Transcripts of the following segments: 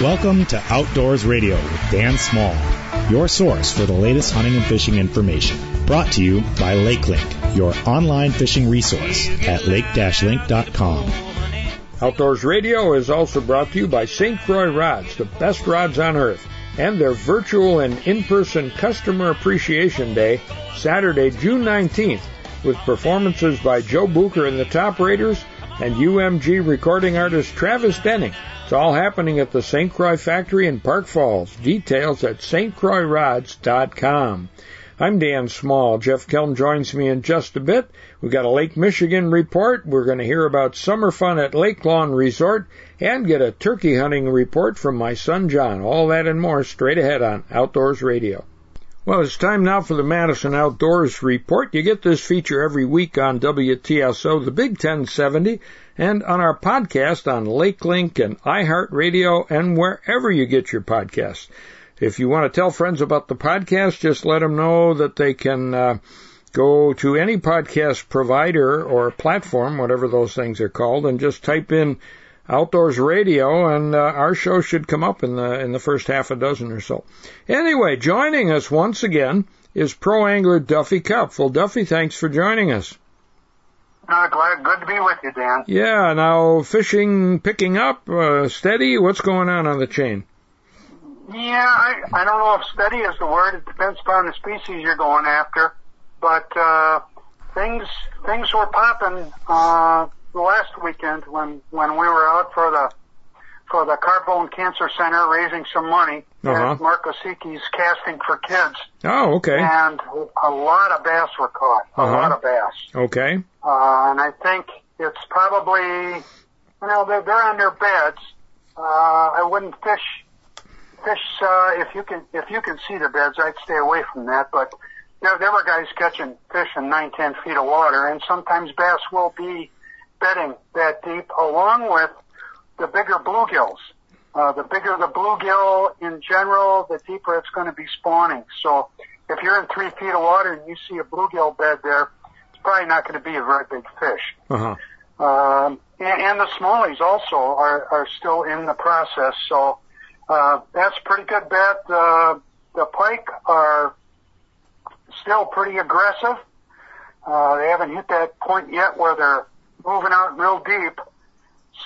Welcome to Outdoors Radio with Dan Small, your source for the latest hunting and fishing information. Brought to you by LakeLink, your online fishing resource at lake-link.com. Outdoors Radio is also brought to you by St. Croix Rods, the best rods on earth, and their virtual and in-person Customer Appreciation Day, Saturday, June 19th, with performances by Joe Booker and the Top Raiders and UMG recording artist Travis Denning. It's all happening at the St. Croix factory in Park Falls. Details at stcroixrods.com. I'm Dan Small. Jeff Kelm joins me in just a bit. We've got a Lake Michigan report. We're going to hear about summer fun at Lake Lawn Resort and get a turkey hunting report from my son John. All that and more straight ahead on Outdoors Radio. Well, it's time now for the Madison Outdoors Report. You get this feature every week on WTSO, the Big 1070, and on our podcast on LakeLink and iHeartRadio and wherever you get your podcasts. If you want to tell friends about the podcast, just let them know that they can uh, go to any podcast provider or platform, whatever those things are called, and just type in Outdoors Radio, and uh, our show should come up in the in the first half a dozen or so. Anyway, joining us once again is pro angler Duffy Kopf. Well, Duffy, thanks for joining us. Uh, glad, good to be with you, Dan. Yeah, now fishing picking up, uh, steady. What's going on on the chain? Yeah, I, I don't know if steady is the word. It depends upon the species you're going after, but uh, things things were popping. Uh, last weekend when when we were out for the for the Carbone Cancer Center raising some money Uh-huh. at Mark Osiecki's Casting for Kids, Oh, okay, and a lot of bass were caught. A Uh-huh. lot of bass, okay, uh, and I think it's probably you know they're they're on their beds. Uh, I wouldn't fish fish uh, if you can if you can see the beds. I'd stay away from that, but. There, there were guys catching fish in nine, ten feet of water, and sometimes bass will be bedding that deep, along with the bigger bluegills. Uh, the bigger the bluegill in general, the deeper it's going to be spawning. So if you're in three feet of water and you see a bluegill bed there, it's probably not going to be a very big fish. uh huh, Um, and, and the smallies also are, are still in the process. So uh, that's a pretty good bet. Uh, the pike are still pretty aggressive. Uh, they haven't hit that point yet where they're moving out real deep.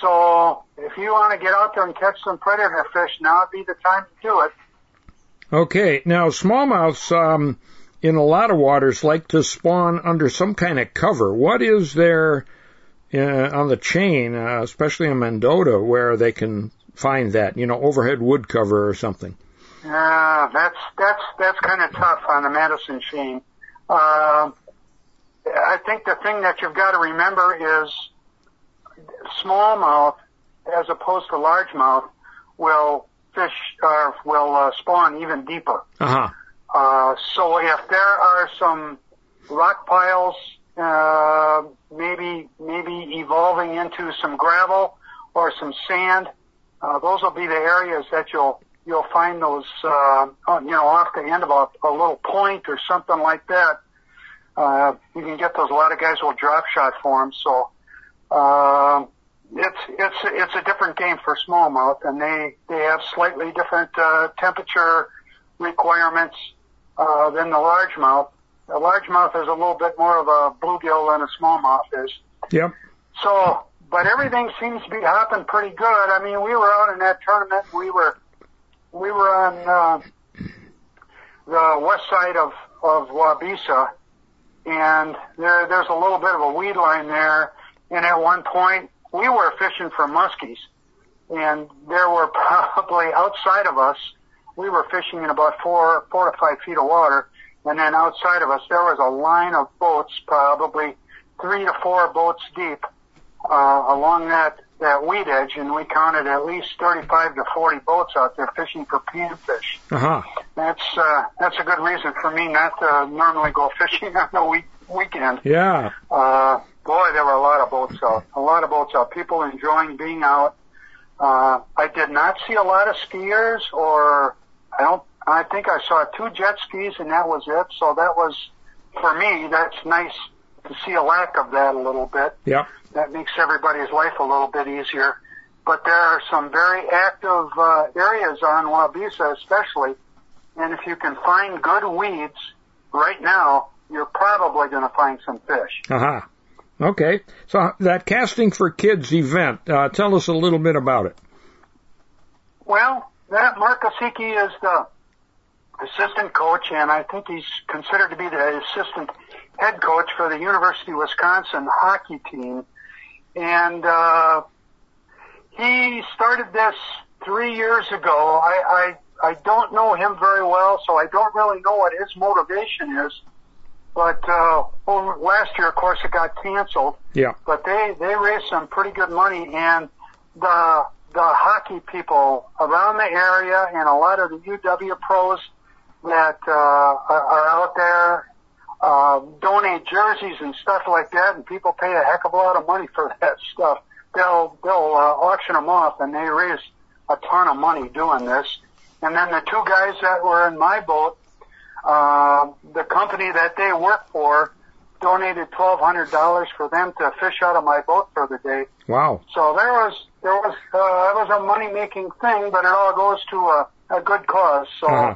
So if you want to get out there and catch some predator fish, now would be the time to do it. okay. Now smallmouths, um, in a lot of waters, like to spawn under some kind of cover. What is there uh, on the chain, uh, especially in Mendota, where they can find that? You know, overhead wood cover or something. Uh, that's that's that's kind of tough on the Madison chain. Uh, I think the thing that you've got to remember is smallmouth, as opposed to largemouth, will fish or will uh, spawn even deeper. Uh huh. Uh, so if there are some rock piles, uh, maybe maybe evolving into some gravel or some sand, uh, those will be the areas that you'll you'll find those uh, you know off the end of a, a little point or something like that. Uh, you can get those. A lot of guys will drop shot for them. So uh, it's it's it's a different game for smallmouth, and they they have slightly different uh, temperature requirements uh, than the largemouth. The largemouth is a little bit more of a bluegill than a smallmouth is. Yep. So, but everything seems to be hopping pretty good. I mean, we were out in that tournament. We were we were on uh, the west side of of Waubesa, and there there's a little bit of a weed line there. And at one point, we were fishing for muskies, and there were probably outside of us. We were fishing in about four four to five feet of water, and then outside of us there was a line of boats, probably three to four boats deep, uh, along that that weed edge, and we counted at least 35 to 40 boats out there fishing for panfish. Uh huh. That's uh, that's a good reason for me not to normally go fishing on the week weekend. Yeah. Uh, boy, there were a lot of boats out. A lot of boats out. People enjoying being out. Uh, I did not see a lot of skiers, or I don't. I think I saw two jet skis, and that was it. So that was, for me, that's nice to see a lack of that a little bit. Yeah. That makes everybody's life a little bit easier. But there are some very active uh, areas on Waubesa, especially, and if you can find good weeds right now, you're probably going to find some fish. Uh-huh. Okay. So that Casting for Kids event, uh, tell us a little bit about it. Well, that Mark Osiecki is the assistant coach, and I think he's considered to be the assistant head coach for the University of Wisconsin hockey team. And uh, he started this three years ago. I, I I don't know him very well, so I don't really know what his motivation is. But uh, well, last year, of course, it got canceled. Yeah. But they they raised some pretty good money, and the the hockey people around the area and a lot of the UW pros that uh, are, are out there uh, donate jerseys and stuff like that, and people pay a heck of a lot of money for that stuff. They'll they'll uh, auction them off, and they raise a ton of money doing this. And then the two guys that were in my boat, uh, the company that they work for donated twelve hundred dollars for them to fish out of my boat for the day. Wow. So there was there was uh, it was a money making thing, but it all goes to a, a good cause. So Uh-huh.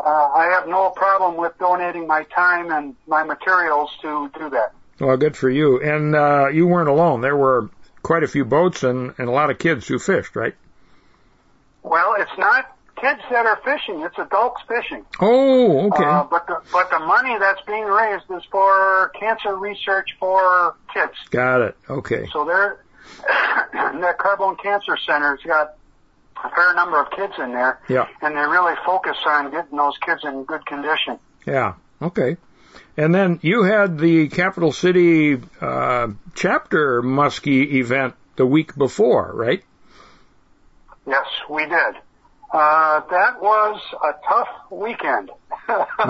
Uh, I have no problem with donating my time and my materials to do that. Well, good for you. And uh, you weren't alone. There were quite a few boats and, and a lot of kids who fished, right? Well, it's not kids that are fishing; it's adults fishing. Oh, okay. Uh, but the but the money that's being raised is for cancer research for kids. Got it. Okay. So there, that Carbone Cancer Center's got a fair number of kids in there, Yeah. and they really focus on getting those kids in good condition. Yeah. Okay. And then you had the Capital City uh, chapter muskie event the week before, right? Yes, we did. Uh, that was a tough weekend.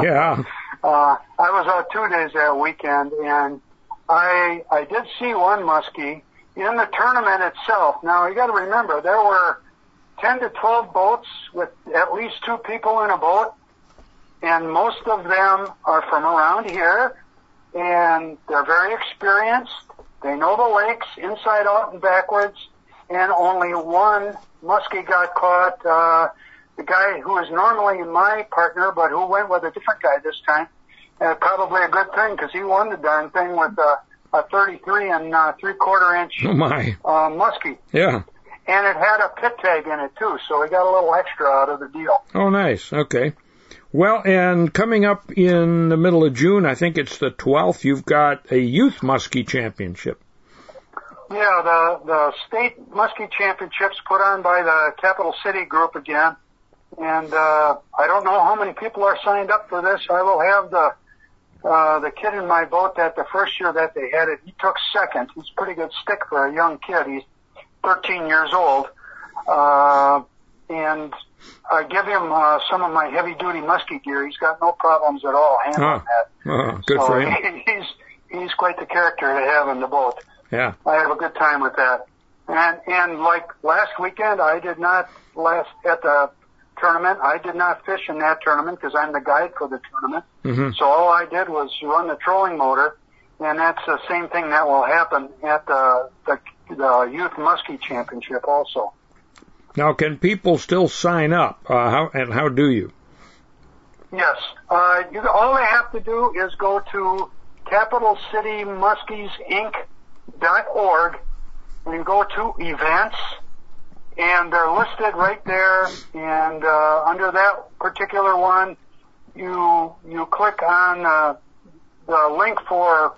Yeah. Uh, I was out two days that weekend, and I I did see one muskie in the tournament itself. Now you got to remember there were ten to twelve boats with at least two people in a boat, and most of them are from around here, and they're very experienced. They know the lakes inside out and backwards, and only one muskie got caught. Uh, the guy who is normally my partner, but who went with a different guy this time. Uh, probably a good thing because he won the darn thing with a, a 33 and uh, three quarter inch Oh my. uh, muskie, Yeah. And it had a pit tag in it too, so we got a little extra out of the deal. Oh, nice. Okay. Well, and coming up in the middle of June, I think it's the 12th, you've got a youth muskie championship. Yeah, the the state muskie championships put on by the Capital City group again, and uh, I don't know how many people are signed up for this. I will have the uh, the kid in my boat that the first year that they had it, he took second. He's a pretty good stick for a young kid. He's 13 years old, uh, and I give him uh, some of my heavy duty muskie gear. He's got no problems at all handling Huh. that. Oh, good so for him. He's he's quite the character to have in the boat. Yeah. I have a good time with that. And and like last weekend, I did not last at the tournament. I did not fish in that tournament because I'm the guide for the tournament. hmm So all I did was run the trolling motor, and that's the same thing that will happen at the the, the youth muskie championship also. Now, can people still sign up? Uh, how and how do you? Yes. Uh, you, all they have to do is go to capitalcitymuskiesinc.org and go to events, and they're listed right there. And uh, under that particular one, you you click on uh, the link for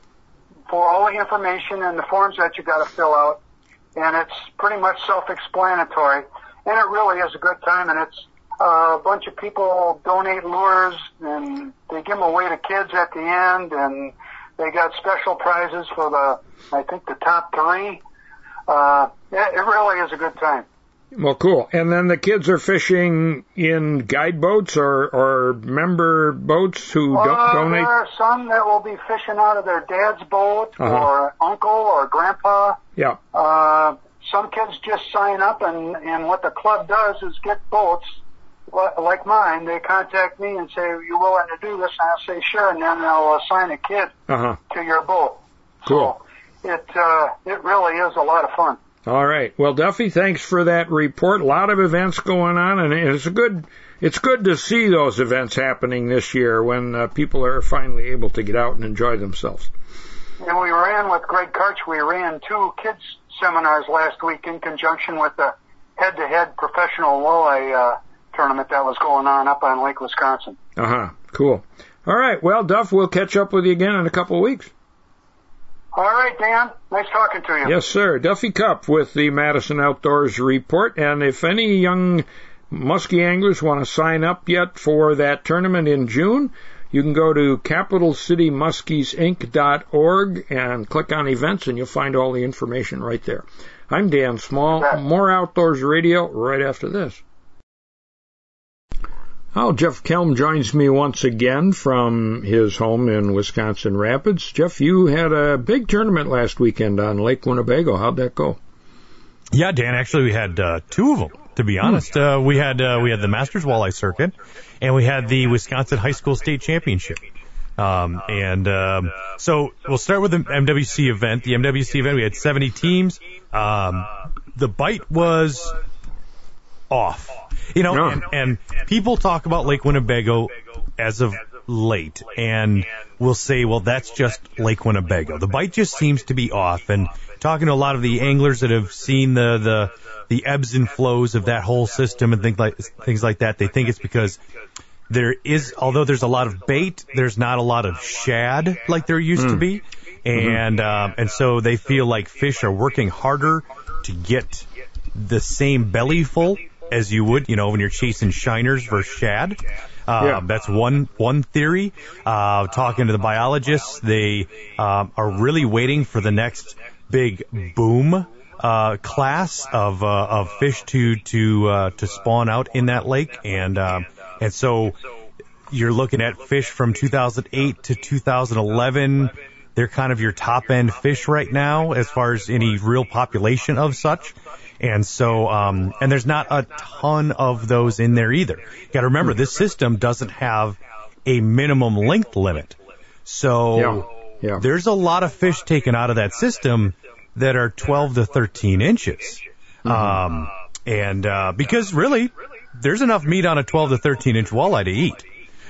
for all the information and the forms that you got to fill out, and it's pretty much self-explanatory. And it really is a good time, and it's uh, a bunch of people donate lures and they give them away to kids at the end and they got special prizes for the, I think the top three. Uh, it, it really is a good time. Well, cool. And then the kids are fishing in guide boats or or member boats who Uh, don't donate. There are some that will be fishing out of their dad's boat Uh-huh. or uncle or grandpa. Yeah. Uh, some kids just sign up and, and what the club does is get boats li- like mine. They contact me and say, are you willing to do this? And I'll say, sure. And then they'll assign a kid Uh huh. to your boat. Cool. So it uh, it really is a lot of fun. All right. Well, Duffy, thanks for that report. A lot of events going on, and it's a good it's good to see those events happening this year when uh, people are finally able to get out and enjoy themselves. And we ran with Greg Karch. We ran two kids seminars last week in conjunction with the head-to-head professional walleye uh, tournament that was going on up on Lake Wisconsin. Uh huh. Cool. All right. Well, Duff, we'll catch up with you again in a couple of weeks. All right, Dan. Nice talking to you. Yes, sir. Duffy Kopf with the Madison Outdoors Report. And if any young muskie anglers want to sign up yet for that tournament in June, you can go to capitalcitymuskiesinc.org and click on events and you'll find all the information right there. I'm Dan Small. More Outdoors Radio right after this. Oh, Jeff Kelm joins me once again from his home in Wisconsin Rapids. Jeff, you had a big tournament last weekend on Lake Winnebago. How'd that go? Yeah, Dan. Actually, we had uh, two of them. To be honest, uh, we had uh, we had the Masters Walleye Circuit, and we had the Wisconsin High School State Championship. Um, and um, so we'll start with the MWC event. The MWC event, we had 70 teams. Um, the bite was off. You know, and, and people talk about Lake Winnebago as of late, and we'll say, well, that's just Lake Winnebago. The bite just seems to be off. And talking to a lot of the anglers that have seen the the the ebbs and flows of that whole system and things like things like that, they think it's because there is, although there's a lot of bait, there's not a lot of shad like there used mm. to be, and mm-hmm. um, and so they feel like fish are working harder to get the same belly full as you would, you know, when you're chasing shiners versus shad. Uh, yeah. That's one one theory. Uh, talking to the biologists, they um, are really waiting for the next big boom uh, class of uh, of fish to to uh, to spawn out in that lake, and um, and so you're looking at fish from 2008 to 2011. They're kind of your top end fish right now as far as any real population of such. And so, um, and there's not a ton of those in there either. You got to remember, this system doesn't have a minimum length limit. So yeah, yeah. there's a lot of fish taken out of that system that are 12 to 13 inches. Mm-hmm. Um, and, uh, because really, there's enough meat on a 12 to 13 inch walleye to eat.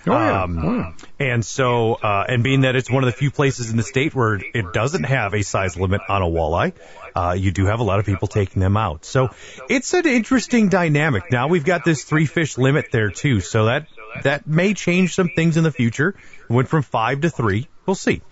Oh, yeah. Um, oh, yeah. And so, uh, and being that it's one of the few places in the state where it doesn't have a size limit on a walleye, uh, you do have a lot of people taking them out. So it's an interesting dynamic. Now we've got this three fish limit there too. So that, that may change some things in the future. It went from five to three. We'll see.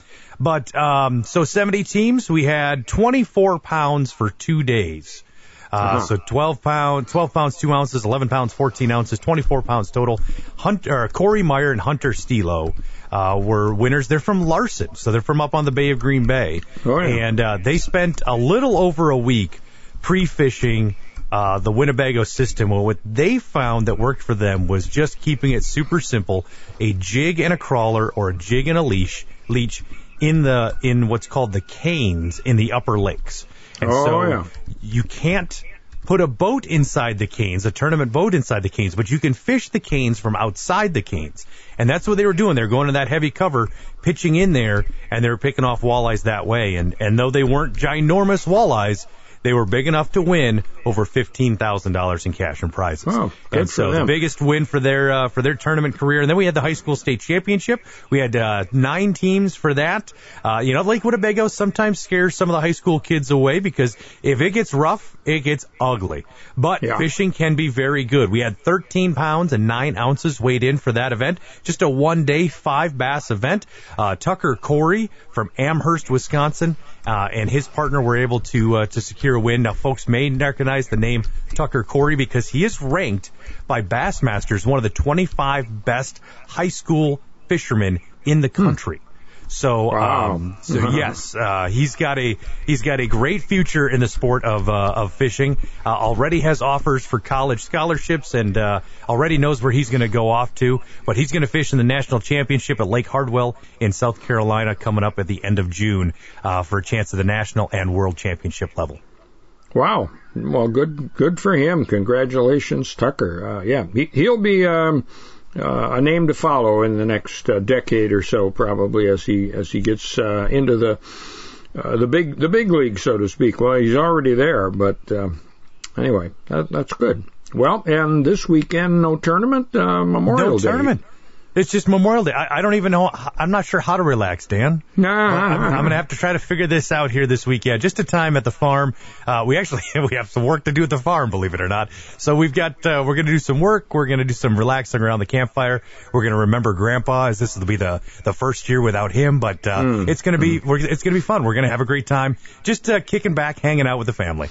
But, um, so 70 teams, we had 24 pounds for two days. Uh, uh-huh. so 12 pounds, 12 pounds, 2 ounces, 11 pounds, 14 ounces, 24 pounds total. Hunter, Corey Meyer and Hunter Stilo, uh, were winners. They're from Larson, so they're from up on the Bay of Green Bay. Oh, yeah. And, uh, they spent a little over a week pre-fishing uh, the Winnebago system. Well, what they found that worked for them was just keeping it super simple: a jig and a crawler, or a jig and a leash, leech in the in what's called the canes in the upper lakes. And oh, so yeah. you can't put a boat inside the canes, a tournament boat inside the canes, but you can fish the canes from outside the canes. And that's what they were doing. They were going to that heavy cover, pitching in there, and they were picking off walleyes that way. And, and though they weren't ginormous walleyes, they were big enough to win over fifteen thousand dollars in cash and prizes. Oh, good and so them. the biggest win for their uh, for their tournament career. And then we had the high school state championship. We had uh, nine teams for that. Uh, you know, Lake Winnebago sometimes scares some of the high school kids away because if it gets rough, it gets ugly. But yeah. fishing can be very good. We had 13 pounds and nine ounces weighed in for that event. Just a one day five bass event. Uh, Tucker Corey from Amherst, Wisconsin uh, and his partner were able to uh, to secure a win. Now, folks may recognize the name Tucker Corey because he is ranked by Bassmasters one of the 25 best high school fishermen in the country. Hmm. So, wow. um, so yes, uh, he's got a he's got a great future in the sport of uh, of fishing. Uh, already has offers for college scholarships and uh, already knows where he's going to go off to. But he's going to fish in the national championship at Lake Hartwell in South Carolina coming up at the end of June uh, for a chance at the national and world championship level. Wow. Well, good good for him. Congratulations, Tucker. Uh, yeah, he, he'll be. Um, uh, a name to follow in the next uh, decade or so, probably as he as he gets uh, into the uh, the big the big league, so to speak. Well, he's already there, but uh, anyway, that, that's good. Well, and this weekend, no tournament, uh, Memorial no Day. tournament. It's just Memorial Day. I, I don't even know. I'm not sure how to relax, Dan. No, I'm, I'm going to have to try to figure this out here this week. Yeah, just a time at the farm. Uh, we actually we have some work to do at the farm, believe it or not. So we've got uh, we're going to do some work. We're going to do some relaxing around the campfire. We're going to remember Grandpa, as this will be the the first year without him. But uh, Mm. it's going to be we're, it's going to be fun. We're going to have a great time, just uh, kicking back, hanging out with the family.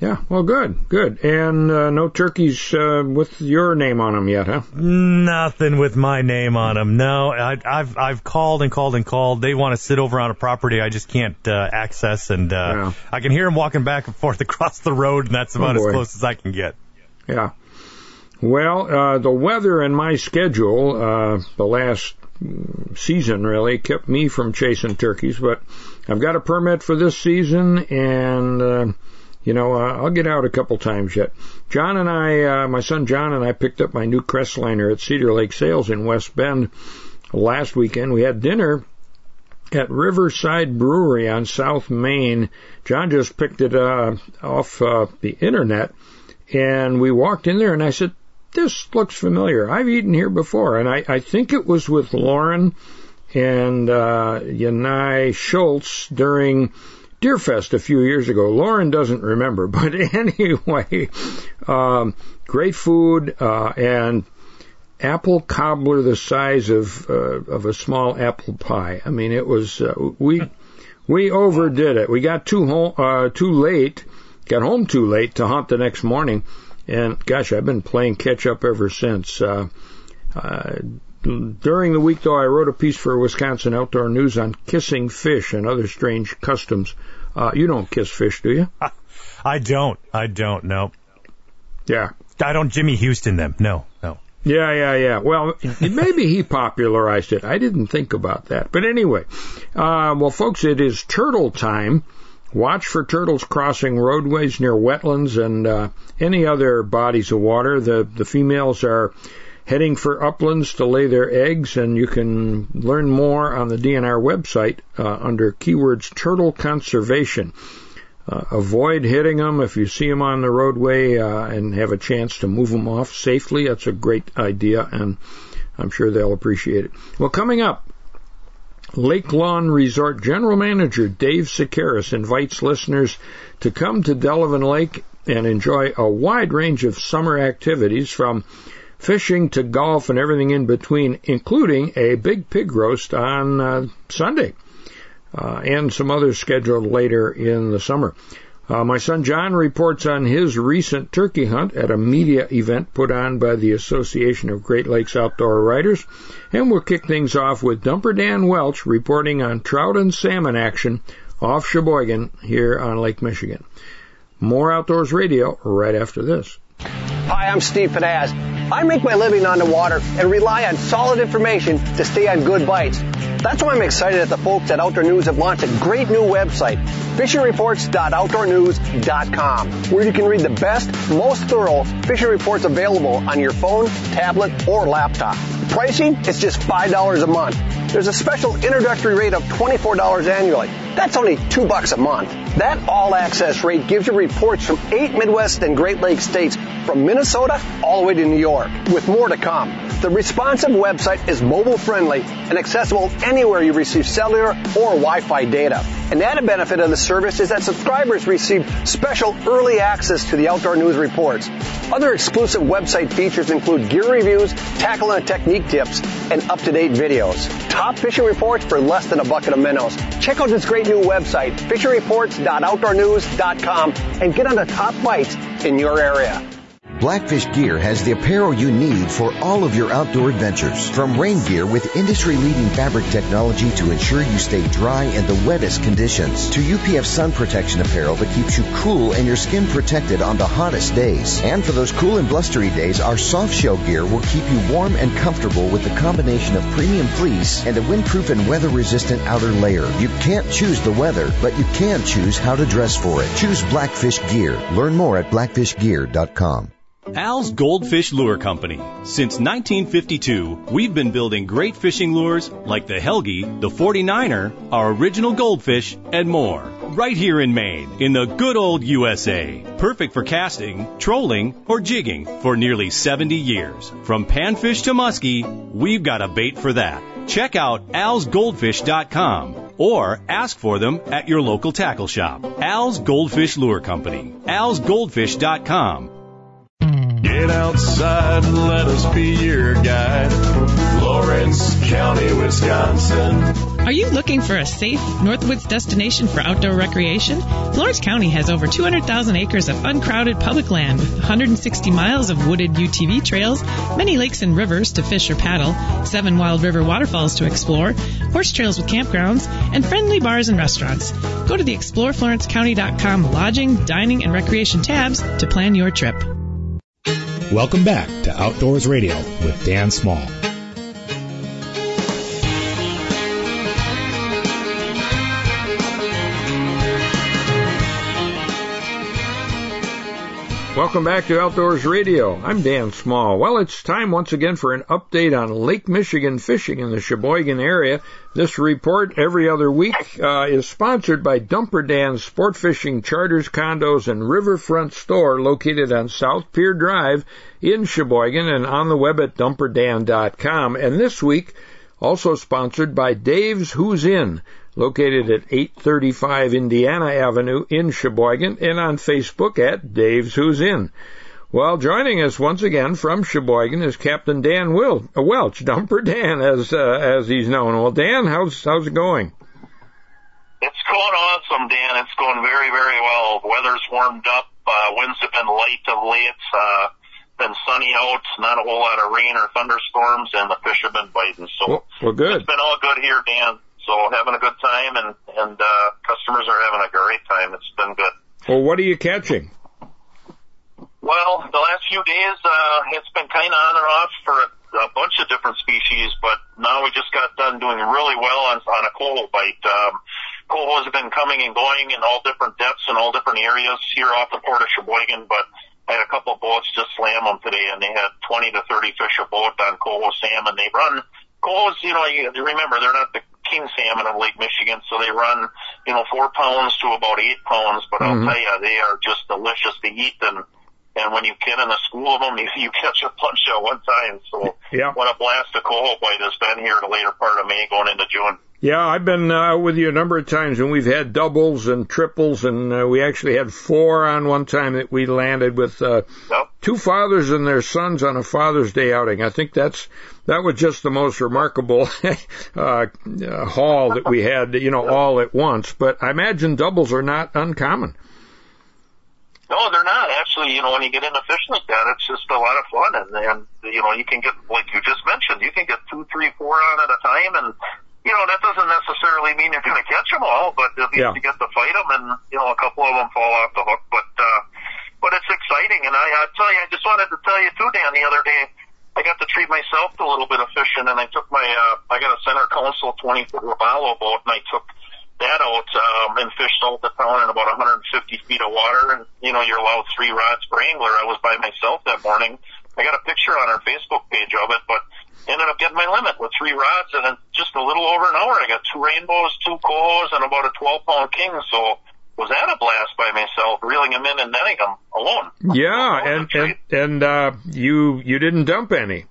Yeah, well, good, good. And uh, no turkeys uh, with your name on them yet, huh? Nothing with my name on them. No, I, I've I've called and called and called. They want to sit over on a property I just can't uh, access, and uh, Yeah. I can hear them walking back and forth across the road, and that's about Oh, as close as I can get. Yeah. Well, uh, the weather and my schedule, uh, the last season really kept me from chasing turkeys, but I've got a permit for this season and, uh, you know, uh, I'll get out a couple times yet. John and I, uh, my son John and I picked up my new Crestliner at Cedar Lake Sales in West Bend last weekend. We had dinner at Riverside Brewery on South Main. John just picked it uh, off uh, the internet, and we walked in there, and I said, "This looks familiar. I've eaten here before." And I, I think it was with Lauren and uh, Yanai Schultz during Deerfest a few years ago. Lauren doesn't remember, but anyway, um, great food uh, and apple cobbler the size of uh, of a small apple pie. I mean, it was uh, we we overdid it. We got too home uh, too late, got home too late to hunt the next morning, and gosh, I've been playing catch up ever since. Uh, uh, during the week, though, I wrote a piece for Wisconsin Outdoor News on kissing fish and other strange customs. Uh, you don't kiss fish, do you? I don't. I don't. No. Yeah. I don't Jimmy Houston them. No. No. Yeah, yeah, yeah. Well, maybe he popularized it. I didn't think about that. But anyway, uh, well, folks, it is turtle time. Watch for turtles crossing roadways near wetlands and uh, any other bodies of water. The the females are heading for uplands to lay their eggs, and you can learn more on the DNR website uh, under keywords turtle conservation. Uh, avoid hitting them if you see them on the roadway uh, and have a chance to move them off safely. That's a great idea, and I'm sure they'll appreciate it. Well, coming up, Lake Lawn Resort General Manager Dave Shekeres invites listeners to come to Delavan Lake and enjoy a wide range of summer activities from fishing to golf and everything in between, including a big pig roast on uh, Sunday uh, and some others scheduled later in the summer. Uh, my son John reports on his recent turkey hunt at a media event put on by the Association of Great Lakes Outdoor Writers, and we'll kick things off with Dumper Dan Welsch reporting on trout and salmon action off Sheboygan here on Lake Michigan. More Outdoors Radio right after this. Hi, I'm Steve Pennaz. I make my living on the water and rely on solid information to stay on good bites. That's why I'm excited that the folks at Outdoor News have launched a great new website, fishingreports.outdoornews.com, where you can read the best, most thorough fishing reports available on your phone, tablet, or laptop. Pricing is just $5 a month. There's a special introductory rate of $24 annually. That's only two bucks a month. That all access rate gives you reports from eight Midwest and Great Lakes states from Minnesota all the way to New York, with more to come. The responsive website is mobile friendly and accessible anywhere you receive cellular or Wi-Fi data. An added benefit of the service is that subscribers receive special early access to the outdoor news reports. Other exclusive website features include gear reviews, tackle and technique tips, and up-to-date videos. Top fishing reports for less than a bucket of minnows. Check out this great new website, fishingreports.outdoornews.com, and get on the top bites in your area. Blackfish Gear has the apparel you need for all of your outdoor adventures. From rain gear with industry-leading fabric technology to ensure you stay dry in the wettest conditions, to UPF sun protection apparel that keeps you cool and your skin protected on the hottest days. And for those cool and blustery days, our soft shell gear will keep you warm and comfortable with the combination of premium fleece and a windproof and weather-resistant outer layer. You can't choose the weather, but you can choose how to dress for it. Choose Blackfish Gear. Learn more at blackfishgear.com. Al's Goldfish Lure Company. Since 1952, we've been building great fishing lures like the Helgi, the 49er, our original goldfish, and more. Right here in Maine, in the good old USA. Perfect for casting, trolling, or jigging for nearly 70 years. From panfish to muskie, we've got a bait for that. Check out alsgoldfish.com or ask for them at your local tackle shop. Al's Goldfish Lure Company. alsgoldfish.com. Get outside and let us be your guide. Florence County, Wisconsin. Are you looking for a safe Northwoods destination for outdoor recreation? Florence County has over 200,000 acres of uncrowded public land 160 miles of wooded UTV trails, many lakes and rivers to fish or paddle, seven wild river waterfalls to explore, horse trails with campgrounds, and friendly bars and restaurants. Go to the exploreflorencecounty.com lodging, dining, and recreation tabs to plan your trip. Welcome back to Outdoors Radio with Dan Small. Welcome back to Outdoors Radio. I'm Dan Small. Well, it's time once again for an update on Lake Michigan fishing in the Sheboygan area. This report every other week uh, is sponsored by Dumper Dan's Sport Fishing Charters, Condos, and Riverfront Store located on South Pier Drive in Sheboygan and on the web at dumperdan.com. And this week, also sponsored by Dave's Who's Inn located at 835 Indiana Avenue in Sheboygan and on Facebook at Dave's Who's Inn. Well, joining us once again from Sheboygan is Captain Dan Will, uh, Welsch, Dumper Dan, as uh, as he's known. Well, Dan, how's how's it going? It's going awesome, Dan. It's going very, very well. The weather's warmed up. Uh, winds have been light of late. Uh, been sunny out, not a whole lot of rain or thunderstorms, and the fish have been biting. So well, well good. It's been all good here, Dan. So having a good time, and and uh, customers are having a great time. It's been good. Well, what are you catching? Well, the last few days, uh, it's been kind of on and off for a, a bunch of different species, but now we just got done doing really well on, on a coho bite. Um, cohos have been coming and going in all different depths and all different areas here off the port of Sheboygan, but I had a couple of boats just slam them today, and they had 20 to 30 fish a boat on coho salmon. They run cohos, you know, you remember they're not the king salmon of Lake Michigan, so they run, you know, four pounds to about eight pounds. But mm-hmm. I'll tell you, they are just delicious to eat, and and when you get in a school of them, you, you catch a bunch at one time. So yeah. what a blast a coho bite has been here the later part of May going into June. Yeah, I've been uh, with you a number of times, and we've had doubles and triples, and uh, we actually had four on one time that we landed with uh, yep. two fathers and their sons on a Father's Day outing. I think that's that was just the most remarkable uh, uh, haul that we had, you know, all at once. But I imagine doubles are not uncommon. No, they're not. Actually, you know, when you get into fishing like that, it's just a lot of fun, and and you know, you can get like you just mentioned, you can get two, three, four on at a time, and you know, that doesn't necessarily mean you're going to catch them all, but at least yeah. you get to fight them, and you know, a couple of them fall off the hook. But uh, but it's exciting, and I, I tell you, I just wanted to tell you too, Dan. The other day, I got to treat myself to a little bit of fishing, and I took my uh, I got a center console 20 foot Robalo boat, and I took that out um, and fished out the town in about 150 feet of water, and you know, you're allowed three rods per angler. I was by myself that morning. I got a picture on our Facebook page of it, but ended up getting my limit with three rods, and in just a little over an hour, I got two rainbows, two cohos, and about a 12 pound king. So was that a blast by myself, reeling them in and netting them alone? Yeah, and and, and uh, you you didn't dump any.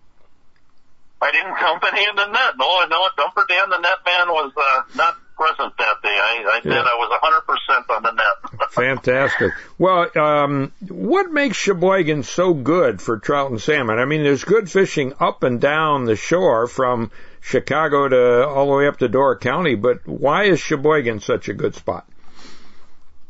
I didn't dump any in the net. No, no, Dumper Dan, the net man, was uh, not present that day. I, I yeah. did. I was 100% on the net. Fantastic. Well, um, what makes Sheboygan so good for trout and salmon? I mean, there's good fishing up and down the shore from Chicago to all the way up to Door County, but why is Sheboygan such a good spot?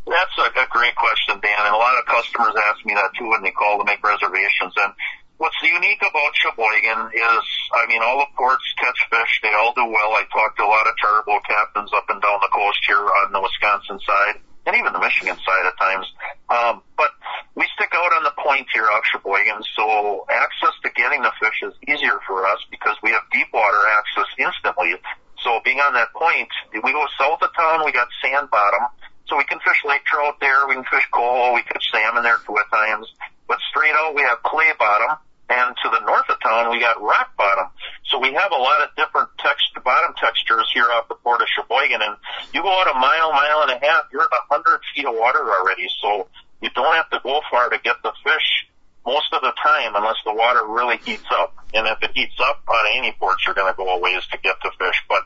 That's a, a great question, Dan. And a lot of customers ask me that too when they call to make reservations. And what's unique about Sheboygan is, I mean, all the ports catch fish. They all do well. I talked to a lot of charter captains up and down the coast here on the Wisconsin side and even the Michigan side at times. Um, but we stick out on the point here off Sheboygan, so access to getting the fish is easier for us because we have deep water access instantly. So being on that point, we go south of town, we got sand bottom, so we can fish lake trout there, we can fish coho, we catch salmon there at times. but straight out we have clay bottom, and to the north of town we got rock bottom. So we have a lot of different text bottom textures here off the port of Sheboygan, and you go out a mile, mile and a half, you're at a hundred feet of water already. So you don't have to go far to get the fish most of the time unless the water really heats up. And if it heats up on any ports, you're going to go a ways to get the fish. But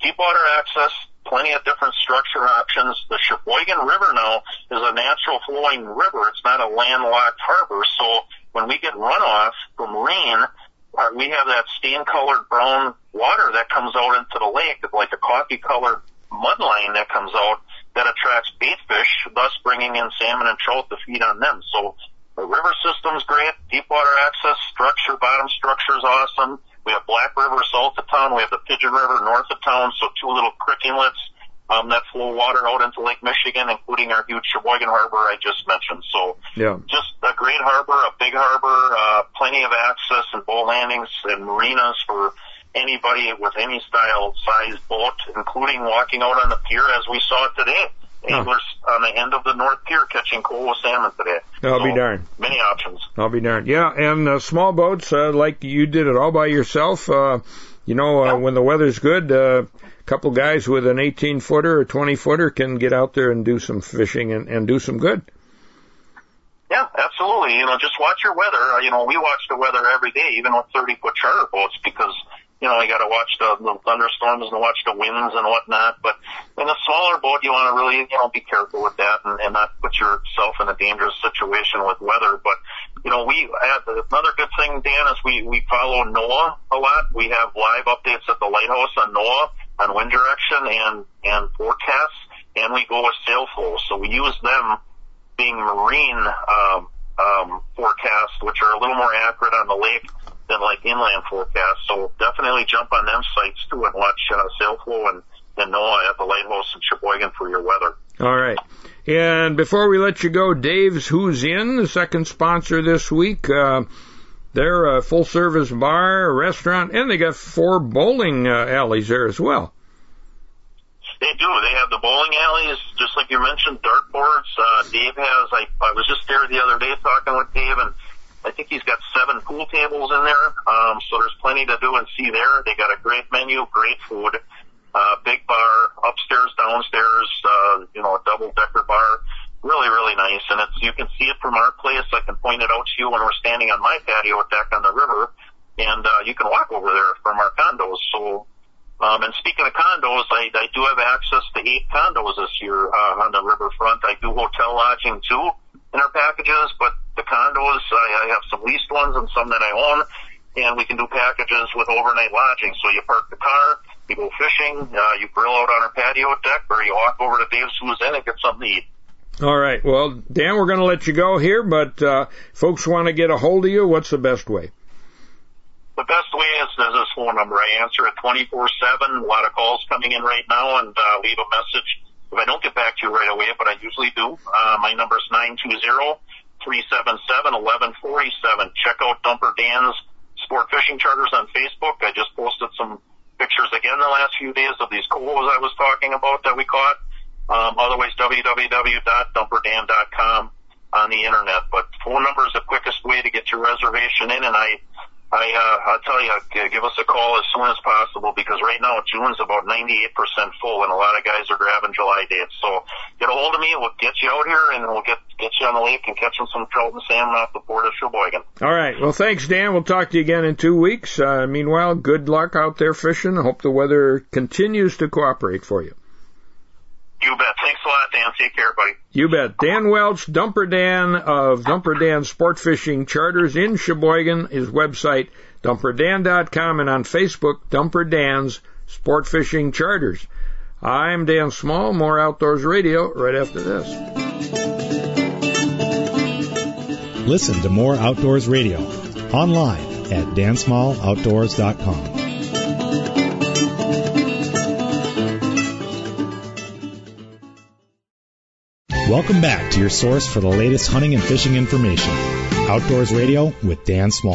deep water access, plenty of different structure options. The Sheboygan River now is a natural flowing river. It's not a landlocked harbor. So when we get runoff from rain, uh, we have that stain colored brown water that comes out into the lake, like a coffee colored mud line that comes out that attracts bait fish, thus bringing in salmon and trout to feed on them. So the river system's great, deep water access structure, bottom structure is awesome. We have Black River south of town. We have the Pigeon River north of town. So two little creek inlets um, that flow water out into Lake Michigan, including our huge Sheboygan Harbor I just mentioned. So yeah. just a great harbor, a big harbor, uh, plenty of access and boat landings and marinas for anybody with any style size boat, including walking out on the pier as we saw today. Anglers huh. on the end of the North Pier catching coho salmon today. I'll so, be darned. Many options. I'll be darned. Yeah, and uh, small boats, uh, like you did it all by yourself. Uh, you know, uh, yeah. when the weather's good, uh, couple guys with an 18 footer or 20 footer can get out there and do some fishing and, and do some good. Yeah, absolutely. You know, just watch your weather. Uh, you know, we watch the weather every day, even with 30 foot charter boats, because you know you got to watch the, the thunderstorms and watch the winds and whatnot. But in a smaller boat, you want to really you know be careful with that and, and not put yourself in a dangerous situation with weather. But you know, we another good thing, Dan, is we we follow NOAA a lot. We have live updates at the lighthouse on NOAA on wind direction and, and forecasts, and we go with sail. So we use them being marine, um, um, forecasts, which are a little more accurate on the lake than like inland forecasts. So definitely jump on them sites too and watch, uh, SailFlow and, and NOAA at the lighthouse in Sheboygan for your weather. All right. And before we let you go, Dave's Who's Inn, the second sponsor this week. Uh, they're a full service bar, restaurant, and they got four bowling uh, alleys there as well. They do. They have the bowling alleys, just like you mentioned, dartboards. Uh, Dave has, I, I was just there the other day talking with Dave and I think he's got seven pool tables in there. Um, so there's plenty to do and see there. They got a great menu, great food, uh, big bar, upstairs, downstairs, uh, you know, a double decker bar really, really nice. And it's, you can see it from our place. I can point it out to you when we're standing on my patio deck on the river. And, uh, you can walk over there from our condos. So, um, and speaking of condos, I, I do have access to eight condos this year, uh, on the riverfront. I do hotel lodging too in our packages, but the condos, I, I have some leased ones and some that I own. And we can do packages with overnight lodging. So you park the car, you go fishing, uh, you grill out on our patio deck, or you walk over to Dave's Who's Inn and get something to eat. All right. Well, Dan, we're going to let you go here, but uh, folks want to get a hold of you. What's the best way? The best way is, is this phone number. I answer it 24-7. A lot of calls coming in right now, and uh, leave a message if I don't get back to you right away, but I usually do. Uh, my number is 920-377-1147. Check out Dumper Dan's Sport Fishing Charters on Facebook. I just posted some pictures again the last few days of these cohos I was talking about that we caught. Um, otherwise, www.dumperdan.com on the internet. But phone number is the quickest way to get your reservation in, and I, I, uh, I'll tell you, give us a call as soon as possible because right now June's about 98% full, and a lot of guys are grabbing July dates. So get a hold of me, we'll get you out here, and we'll get get you on the lake and catching some trout and salmon off the port of Sheboygan. All right. Well, thanks, Dan. We'll talk to you again in two weeks. Uh, meanwhile, good luck out there fishing. I hope the weather continues to cooperate for you. You bet. Thanks a lot, Dan. Take care, buddy. You bet. Dan Welsch, Dumper Dan of Dumper Dan Sport Fishing Charters in Sheboygan. His website, dumperdan.com, and on Facebook, Dumper Dan's Sport Fishing Charters. I'm Dan Small, more Outdoors Radio right after this. Listen to more Outdoors Radio online at dansmalloutdoors.com. Welcome back to your source for the latest hunting and fishing information. Outdoors Radio with Dan Small.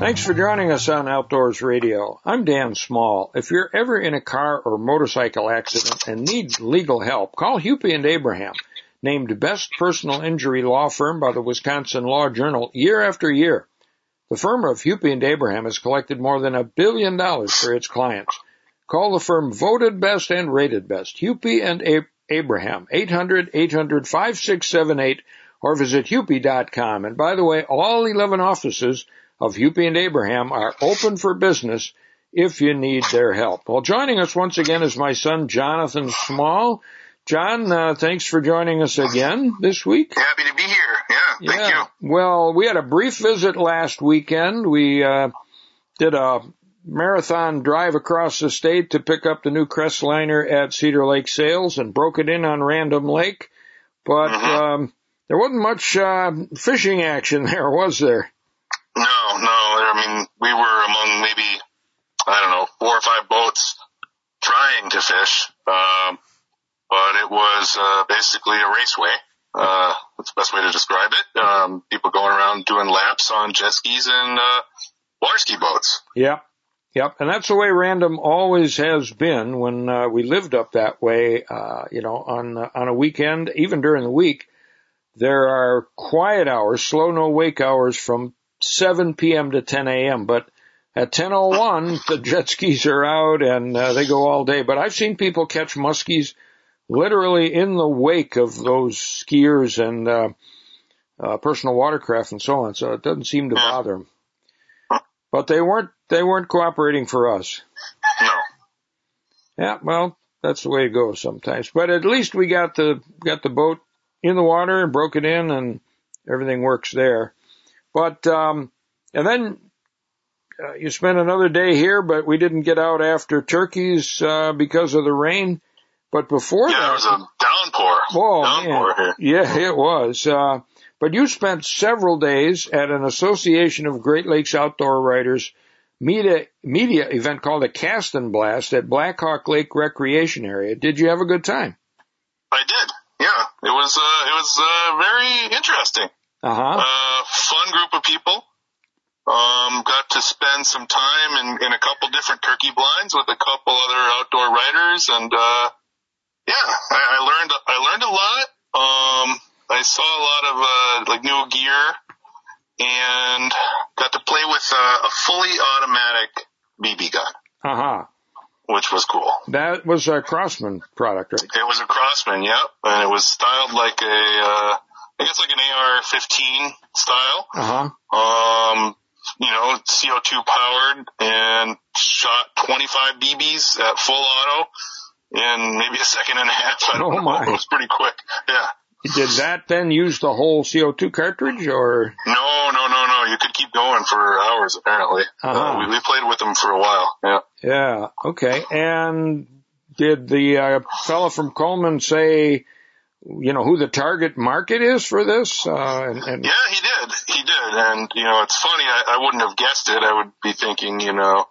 Thanks for joining us on Outdoors Radio. I'm Dan Small. If you're ever in a car or motorcycle accident and need legal help, call Hupy and Abraham, named best personal injury law firm by the Wisconsin Law Journal year after year. The firm of Hupy and Abraham has collected more than a billion dollars for its clients. Call the firm voted best and rated best. Hupy and A- Abraham, 800-800-5678 or visit hupy.com. And by the way, all 11 offices of Hupy and Abraham are open for business if you need their help. Well, joining us once again is my son, Jonathan Small. Jon, uh, thanks for joining us again this week. Happy to be here. Yeah, thank yeah. you. Well, we had a brief visit last weekend. We uh, did a marathon drive across the state to pick up the new Crestliner at Cedar Lake Sales and broke it in on Random Lake. But mm-hmm. um, there wasn't much uh, fishing action there, was there? No, no. I mean, we were among maybe, I don't know, four or five boats trying to fish. Um, but it was, uh, basically a raceway. Uh, that's the best way to describe it. Um, people going around doing laps on jet skis and, uh, water ski boats. Yep. Yep. And that's the way random always has been when, uh, we lived up that way, uh, you know, on, uh, on a weekend, even during the week. There are quiet hours, slow no wake hours from 7 p.m. to 10 a.m. But at 10:01, the jet skis are out and uh, they go all day. But I've seen people catch muskies literally in the wake of those skiers and uh, uh, personal watercraft and so on. So it doesn't seem to bother them. But they weren't they weren't cooperating for us. No. Yeah, well, that's the way it goes sometimes. But at least we got the got the boat in the water and broke it in, and everything works there. But um, and then uh, you spent another day here, but we didn't get out after turkeys uh, because of the rain. But before yeah, that, it was a downpour. Oh downpour man, yeah, it was. Uh, but you spent several days at an association of Great Lakes outdoor writers media media event called a Cast and Blast at Blackhawk Lake Recreation Area. Did you have a good time? I did. Yeah, it was. Uh, it was uh, very interesting. Uh-huh. Uh, fun group of people. Um, got to spend some time in, in a couple different turkey blinds with a couple other outdoor writers and, uh, yeah, I, I learned, I learned a lot. Um, I saw a lot of, uh, like new gear and got to play with a, a fully automatic BB gun. Uh huh. Which was cool. That was a Crosman product, right? It was a Crosman, yep. And it was styled like a, uh, I guess like an AR-15 style. Uh-huh. Um, you know, CO2 powered and shot 25 BBs at full auto in maybe a second and a half. I don't oh know. It was pretty quick. Yeah. Did that then use the whole CO2 cartridge or? No, no, no, no. You could keep going for hours apparently. Uh-huh. Uh, we, we played with them for a while. Yeah. Yeah. Okay. And did the uh, fellow from Crosman say, you know, who the target market is for this? Uh, and, and... Yeah, he did. He did. And, you know, it's funny. I, I wouldn't have guessed it. I would be thinking, you know,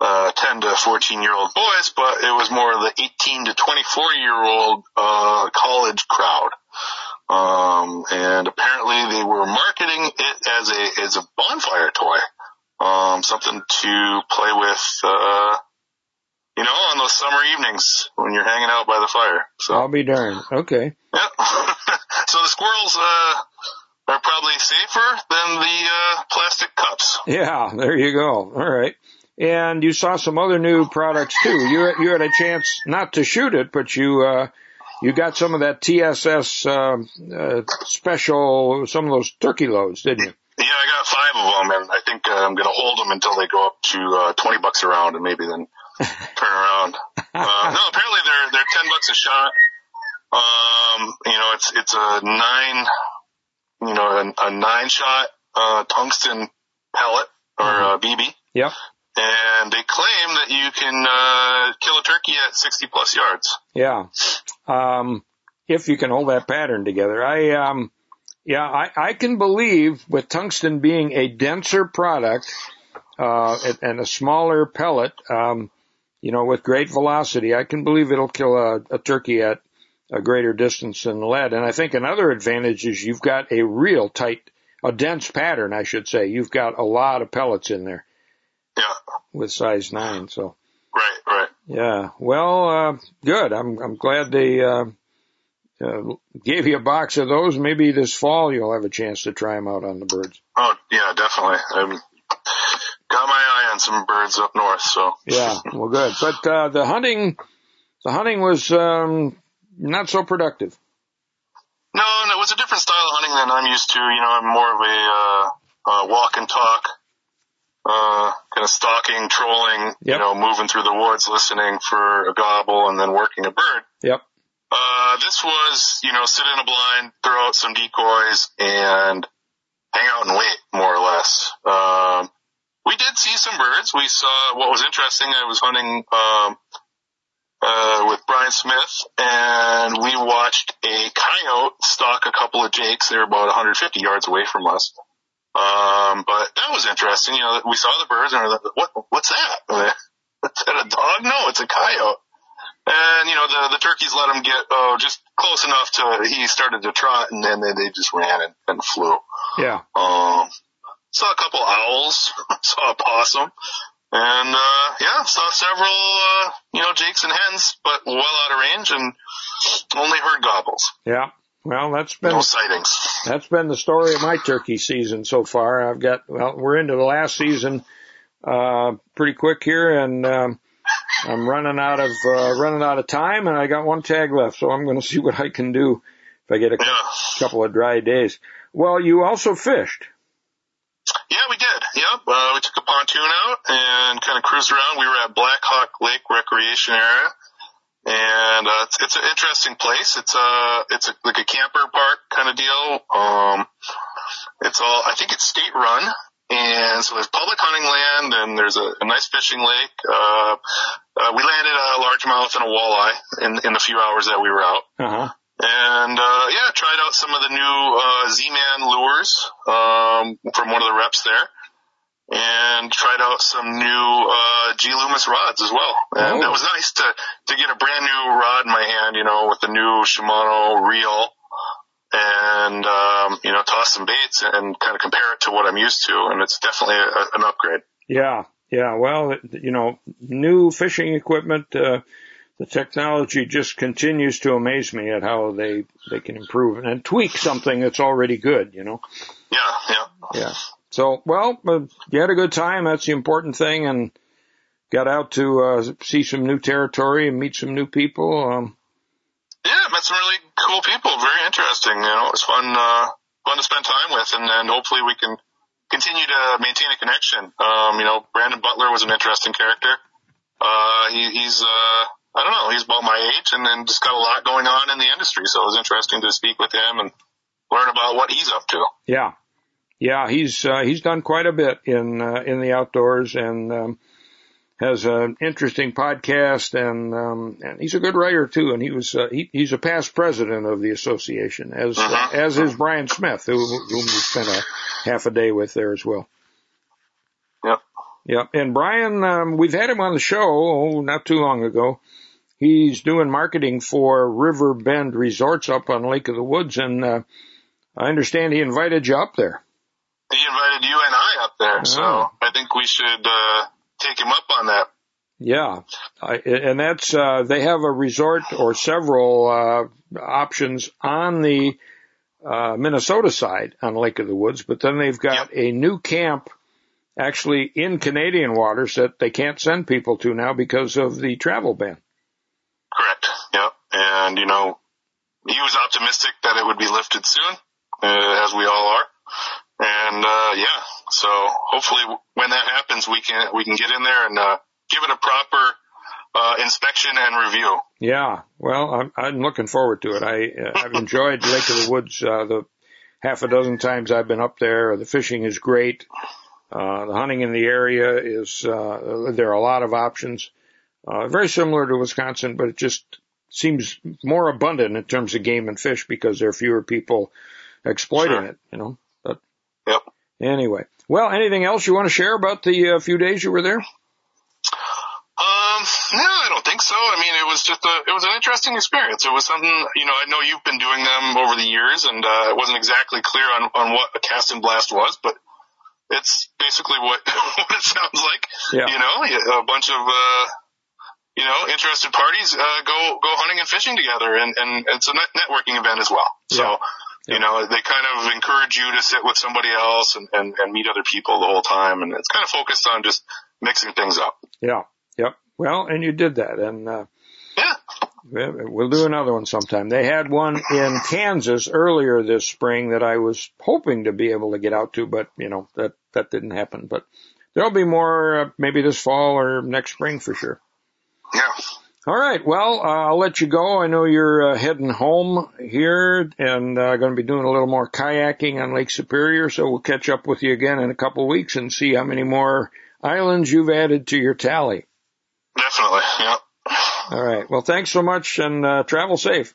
uh, 10 to 14 year old boys, but it was more of the 18 to 24 year old, uh, college crowd. Um, and apparently they were marketing it as a, as a bonfire toy. Um, something to play with, uh, you know, on those summer evenings when you're hanging out by the fire. So I'll be darned. Okay. Yep. so the squirrels uh, are probably safer than the uh, plastic cups. Yeah, there you go. All right. And you saw some other new products too. You you had a chance not to shoot it, but you uh, you got some of that TSS uh, uh, special, some of those turkey loads, didn't you? Yeah, I got five of them, and I think uh, I'm going to hold them until they go up to uh, 20 bucks a round, and maybe then turn around. Uh, no, apparently they're they're 10 bucks a shot. Um, you know, it's it's a nine, you know, a, a nine shot uh, tungsten pellet or uh, BB. Yep. And they claim that you can uh, kill a turkey at 60 plus yards. Yeah. Um, if you can hold that pattern together, I um, yeah, I, I can believe with tungsten being a denser product uh, and a smaller pellet, um, you know, with great velocity, I can believe it'll kill a, a turkey at a greater distance than lead. And I think another advantage is you've got a real tight a dense pattern, I should say. You've got a lot of pellets in there. Yeah. With size nine, so. Right, right. Yeah. Well, uh, good. I'm I'm glad they uh, uh, gave you a box of those. Maybe this fall you'll have a chance to try them out on the birds. Oh yeah, definitely. I'm got my eye on some birds up north, so. Yeah. Well, good. But uh, the hunting, the hunting was um, not so productive. No, no, it was a different style of hunting than I'm used to. You know, I'm more of a uh, uh, walk and talk, uh, kind of stalking, trolling. Yep. You know, moving through the woods, listening for a gobble, and then working a bird. Yep. Uh, this was, you know, sit in a blind, throw out some decoys, and hang out and wait, more or less. Um, we did see some birds. We saw what was interesting. I was hunting um, uh, with Brian Smith, and we watched a coyote stalk a couple of jakes. They were about 150 yards away from us. Um, but that was interesting. You know, we saw the birds, and we are like, "What? What's that? Is that a dog? No, it's a coyote." And you know, the the turkeys let him get oh just close enough to he started to trot, and then they, they just ran and, and flew. Yeah. Um, saw a couple owls, saw a possum, and uh, yeah, saw several uh, you know jakes and hens, but well out of range, and only heard gobbles. Yeah. Well, that's been No sightings. that's been the story of my turkey season so far. I've got well, we're into the last season uh pretty quick here and um I'm running out of uh running out of time and I got one tag left, so I'm going to see what I can do if I get a Yeah. couple of dry days. Well, you also fished. Yeah, we did. Yep. Uh, we took a pontoon out and kind of cruised around. We were at Blackhawk Lake Recreation Area. And, uh, it's, it's an interesting place. It's a, it's a, like a camper park kind of deal. Um, it's all, I think it's state run. And so there's public hunting land and there's a, a nice fishing lake. Uh, uh, we landed a largemouth and a walleye in, in the few hours that we were out. Uh-huh. And uh yeah, tried out some of the new uh Z-Man lures um from one of the reps there. And tried out some new uh G Loomis rods as well. And Oh. that was nice to to get a brand new rod in my hand, you know, with the new Shimano reel and um you know, toss some baits and kind of compare it to what I'm used to and it's definitely a, an upgrade. Yeah. Yeah. Well, you know, new fishing equipment, uh, the technology just continues to amaze me at how they, they can improve and tweak something that's already good, you know? Yeah, yeah. Yeah. So, well, uh, you had a good time. That's the important thing and got out to, uh, see some new territory and meet some new people. Um, Yeah, met some really cool people. Very interesting. You know, it was fun, uh, fun to spend time with, and, and hopefully we can continue to maintain a connection. Um, you know, Brandon Butler was an interesting character. Uh, he, he's, uh, I don't know, he's about my age and then just got a lot going on in the industry. So it was interesting to speak with him and learn about what he's up to. yeah. Yeah, he's, uh, he's done quite a bit in, uh, in the outdoors and, um, has an interesting podcast and, um, and he's a good writer too. And he was, uh, he, he's a past president of the association as, uh, as is Brian Smith, who, whom we spent a half a day with there as well. Yep. Yep. And Brian, um, we've had him on the show oh, not too long ago. He's doing marketing for River Bend Resorts up on Lake of the Woods, and uh, I understand he invited you up there. He invited you and I up there. So Oh. I think we should, uh, take him up on that. Yeah, I, and that's uh, they have a resort or several uh, options on the uh, Minnesota side on Lake of the Woods, but then they've got a new camp actually in Canadian waters that they can't send people to now because of the travel ban. Correct. Yep. And, you know, he was optimistic that it would be lifted soon, uh, as we all are. And, uh, yeah, so hopefully when that happens, we can, we can get in there and, uh, give it a proper, uh, inspection and review. Yeah, well, I'm, I'm looking forward to it. I uh, I've enjoyed Lake of the Woods uh, the half a dozen times I've been up there. The fishing is great. Uh, the hunting in the area is uh, there are a lot of options. Uh, very similar to Wisconsin, but it just seems more abundant in terms of game and fish because there are fewer people exploiting Sure. it. You know. Yep. anyway, well, anything else you want to share about the uh, few days you were there? Um, no, I don't think think so. I mean, it was just a, it was an interesting experience. It was something, you know, I know you've been doing them over the years and, uh, it wasn't exactly clear on, on what a cast and blast was, but it's basically what, what it sounds like. Yeah. You know, a bunch of, uh, you know, interested parties, uh, go, go hunting and fishing together and, and it's a networking event as well. So, Yeah. You know, they kind of encourage you to sit with somebody else and, and, and meet other people the whole time. And it's kind of focused on just mixing things up. Yeah. Yep. Well, and you did that, and uh, Yeah. we- we'll do another one sometime. They had one in Kansas earlier this spring that I was hoping to be able to get out to, but you know that that didn't happen. But there'll be more, uh, maybe this fall or next spring for sure. Yeah. All right. Well, uh, I'll let you go. I know you're uh, heading home here and uh, going to be doing a little more kayaking on Lake Superior. So we'll catch up with you again in a couple of weeks and see how many more islands you've added to your tally. Definitely. Yeah. All right. Well, thanks so much and uh, travel safe.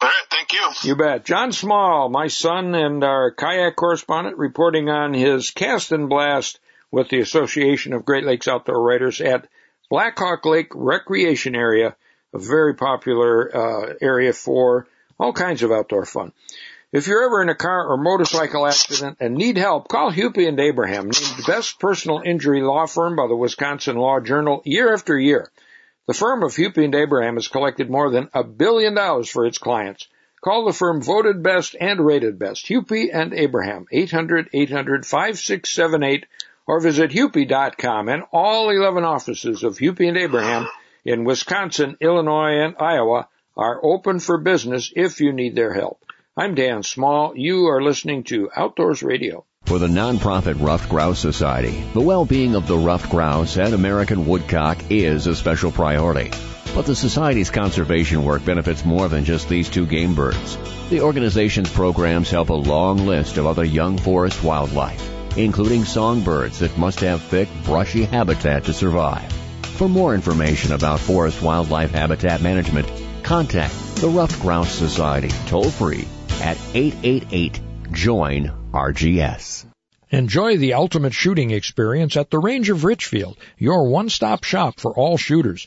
All right. Thank you. You bet. Jon Small, my son and our kayak correspondent, reporting on his cast and blast with the Association of Great Lakes Outdoor Writers at Blackhawk Lake Recreation Area, a very popular uh, area for all kinds of outdoor fun. If you're ever in a car or motorcycle accident and need help, call Hupy and Abraham, named best personal injury law firm by the Wisconsin Law Journal year after year. The firm of Hupy and Abraham has collected more than a billion dollars for its clients. Call the firm voted best and rated best. Hupy and Abraham, 800-800-5678 or visit Hupy.com and all 11 offices of Hupy and Abraham in Wisconsin, Illinois, and Iowa are open for business if you need their help. I'm Dan Small. You are listening to Outdoors Radio. For the nonprofit Ruffed Grouse Society, the well-being of the ruffed grouse and American woodcock is a special priority. But the Society's conservation work benefits more than just these two game birds. The organization's programs help a long list of other young forest wildlife, including songbirds that must have thick, brushy habitat to survive. For more information about forest wildlife habitat management, contact the Ruffed Grouse Society toll free at 888 join RGS. Enjoy the ultimate shooting experience at the Range of Richfield, your one-stop shop for all shooters.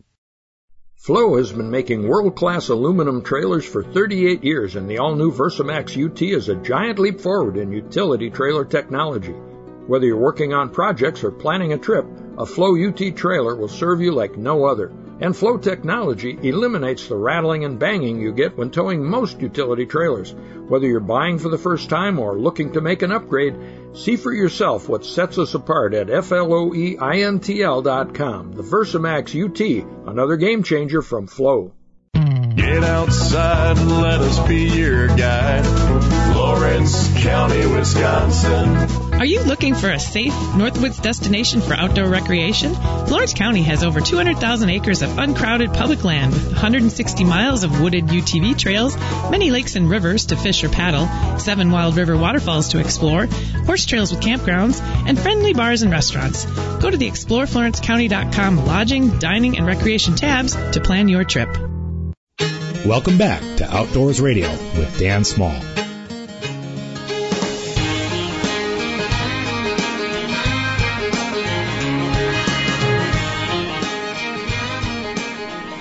Floe has been making world-class aluminum trailers for 38 years, and the all-new Versamax UT is a giant leap forward in utility trailer technology. Whether you're working on projects or planning a trip, a Floe UT trailer will serve you like no other. And Floe technology eliminates the rattling and banging you get when towing most utility trailers. Whether you're buying for the first time or looking to make an upgrade, see for yourself what sets us apart at FLOEINTL.com. The Versamax UT, another game changer from Floe. Get outside and let us be your guide. Florence County, Wisconsin. Are you looking for a safe Northwoods destination for outdoor recreation? Florence County has over 200,000 acres of uncrowded public land with 160 miles of wooded UTV trails, many lakes and rivers to fish or paddle, seven wild river waterfalls to explore, horse trails with campgrounds, and friendly bars and restaurants. Go to the exploreflorencecounty.com lodging, dining, and recreation tabs to plan your trip. Welcome back to Outdoors Radio with Dan Small.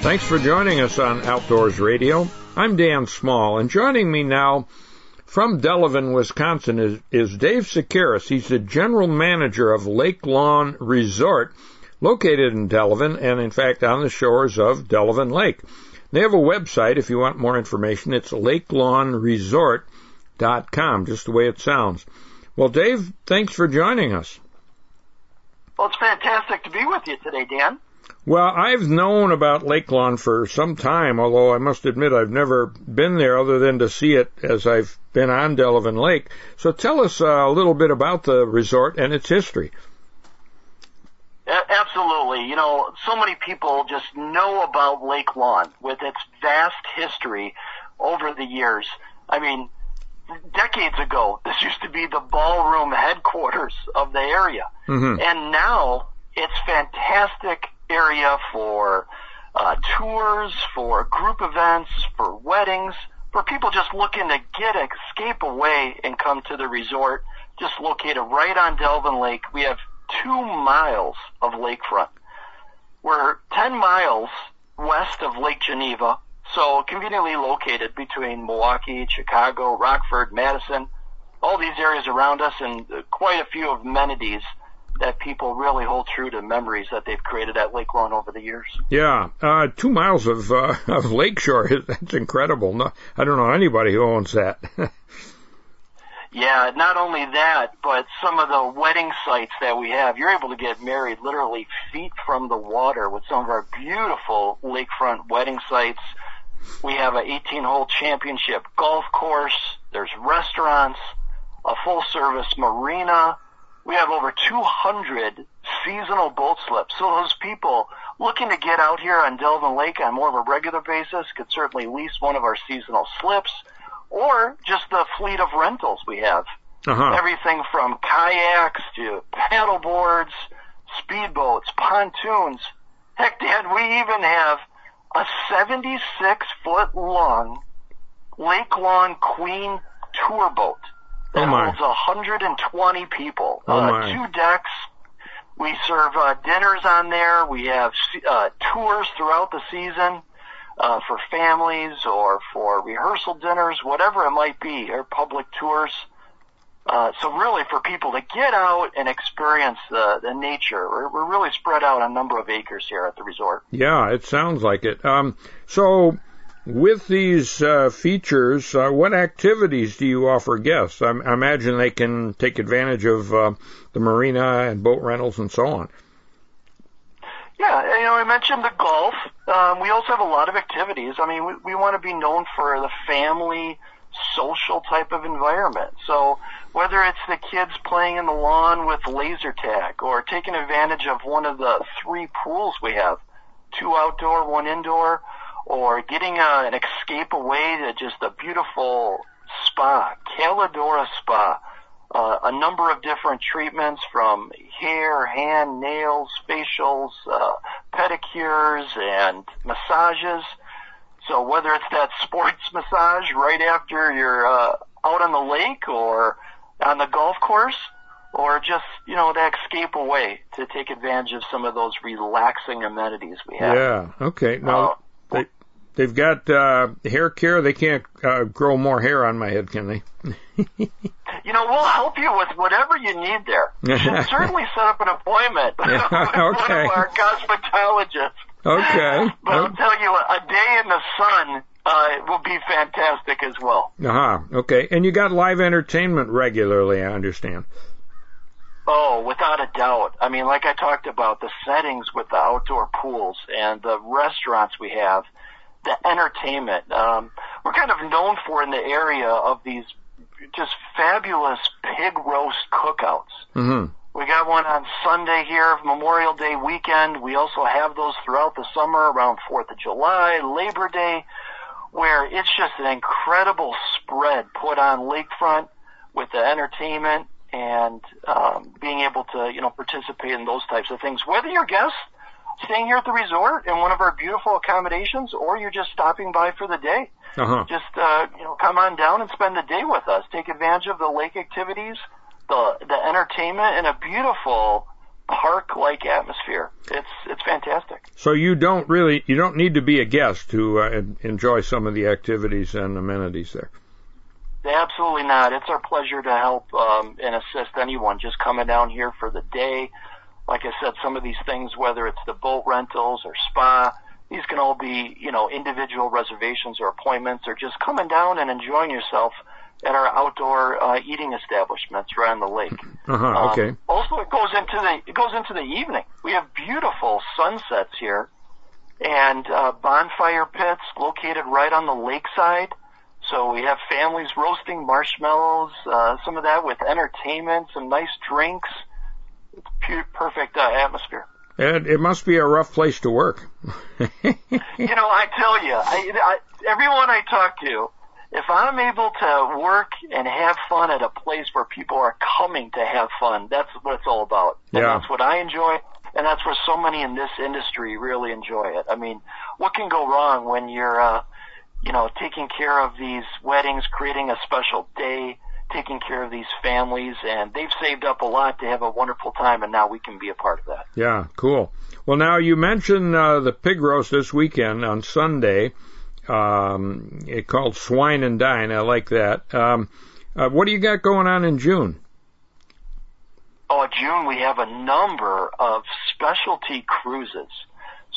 Thanks for joining us on Outdoors Radio. I'm Dan Small, and joining me now from Delavan, Wisconsin is, is Dave Shekeres. He's the general manager of Lake Lawn Resort, located in Delavan and in fact on the shores of Delavan Lake. They have a website if you want more information. It's lakelawnresort.com, just the way it sounds. Well, Dave, thanks for joining us. Well, it's fantastic to be with you today, Dan. Well, I've known about Lake Lawn for some time, although I must admit I've never been there other than to see it as I've been on Delavan Lake. So tell us uh, a little bit about the resort and its history. Absolutely. You know, so many people just know about Lake Lawn with its vast history over the years. I mean, decades ago, this used to be the ballroom headquarters of the area. Mm-hmm. And now it's fantastic area for uh, tours, for group events, for weddings, for people just looking to get escape away and come to the resort. Just located right on Delavan Lake. We have two miles of lakefront. We're 10 miles west of Lake Geneva, so conveniently located between Milwaukee, Chicago, Rockford, Madison, all these areas around us, and quite a few amenities that people really hold true to memories that they've created at Lake Lawn over the years. Yeah, uh, two miles of uh, of lakeshore. That's incredible. No, I don't know anybody who owns that. Yeah, not only that, but some of the wedding sites that we have, you're able to get married literally feet from the water with some of our beautiful lakefront wedding sites. We have a 18 hole championship golf course. There's restaurants, a full service marina. We have over 200 seasonal boat slips. So those people looking to get out here on Delavan Lake on more of a regular basis could certainly lease one of our seasonal slips or just the fleet of rentals we have. Uh-huh. Everything from kayaks to paddle boards, speedboats, pontoons. Heck, Dad, we even have a 76 foot long Lake Lawn Queen tour boat that Oh, holds 120 people. Oh, uh, two decks. We serve uh, dinners on there. We have uh, tours throughout the season uh, for families or for rehearsal dinners, whatever it might be, or public tours. Uh, so really for people to get out and experience the, the nature. We're, we're really spread out a number of acres here at the resort. yeah, it sounds like it. Um, so, with these uh, features, uh, what activities do you offer guests? I, I imagine they can take advantage of uh, the marina and boat rentals and so on. Yeah, you know, I mentioned the golf. Um, we also have a lot of activities. I mean, we, we want to be known for the family, social type of environment. So whether it's the kids playing in the lawn with laser tag or taking advantage of one of the three pools we have, two outdoor, one indoor, or getting a, an escape away to just a beautiful spa, Caladora Spa. Uh, a number of different treatments from hair, hand, nails, facials, uh, pedicures, and massages. So whether it's that sports massage right after you're uh, out on the lake or on the golf course, or just you know to escape away to take advantage of some of those relaxing amenities we have. Yeah. Okay. Now they they've got uh, hair care. They can't uh, grow more hair on my head, can they? You know, we'll help you with whatever you need there. You should certainly set up an appointment with okay. one of our cosmetologists. Okay. But I'll tell you, a day in the sun uh, will be fantastic as well. Uh huh. Okay. And you got live entertainment regularly, I understand. Oh, without a doubt. I mean, like I talked about, the settings with the outdoor pools and the restaurants we have, the entertainment. Um, we're kind of known for in the area of these just fabulous pig roast cookouts. Mm-hmm. We got one on Sunday here, Memorial Day weekend. We also have those throughout the summer around 4th of July, Labor Day, where it's just an incredible spread put on lakefront with the entertainment and um, being able to, you know, participate in those types of things. Whether you're guests staying here at the resort in one of our beautiful accommodations or you're just stopping by for the day, Uh-huh. just uh, you know, come on down and spend the day with us. Take advantage of the lake activities, the the entertainment, and a beautiful park-like atmosphere. It's it's fantastic. So you don't really you don't need to be a guest to uh, enjoy some of the activities and amenities there. Absolutely not. It's our pleasure to help um, and assist anyone just coming down here for the day. Like I said, some of these things, whether it's the boat rentals or spa, these can all be, you know, individual reservations or appointments or just coming down and enjoying yourself at our outdoor uh, eating establishments right on the lake. Uh-huh. Um, Okay. Also, it goes into the it goes into the evening. We have beautiful sunsets here, and uh, bonfire pits located right on the lakeside. So we have families roasting marshmallows, uh, some of that with entertainment, some nice drinks. Perfect uh, atmosphere. It, it must be a rough place to work. you know, I tell you, I, I, everyone I talk to, if I'm able to work and have fun at a place where people are coming to have fun, that's what it's all about. And Yeah. that's what I enjoy, and that's where so many in this industry really enjoy it. I mean, what can go wrong when you're, uh, you know, taking care of these weddings, creating a special day, taking care of these families, and they've saved up a lot to have a wonderful time, and now we can be a part of that. Yeah, cool. Well, now you mentioned uh, the pig roast this weekend on Sunday. Um, it called Swine and Dine. I like that. Um, uh, what do you got going on in June? Oh, June we have a number of specialty cruises.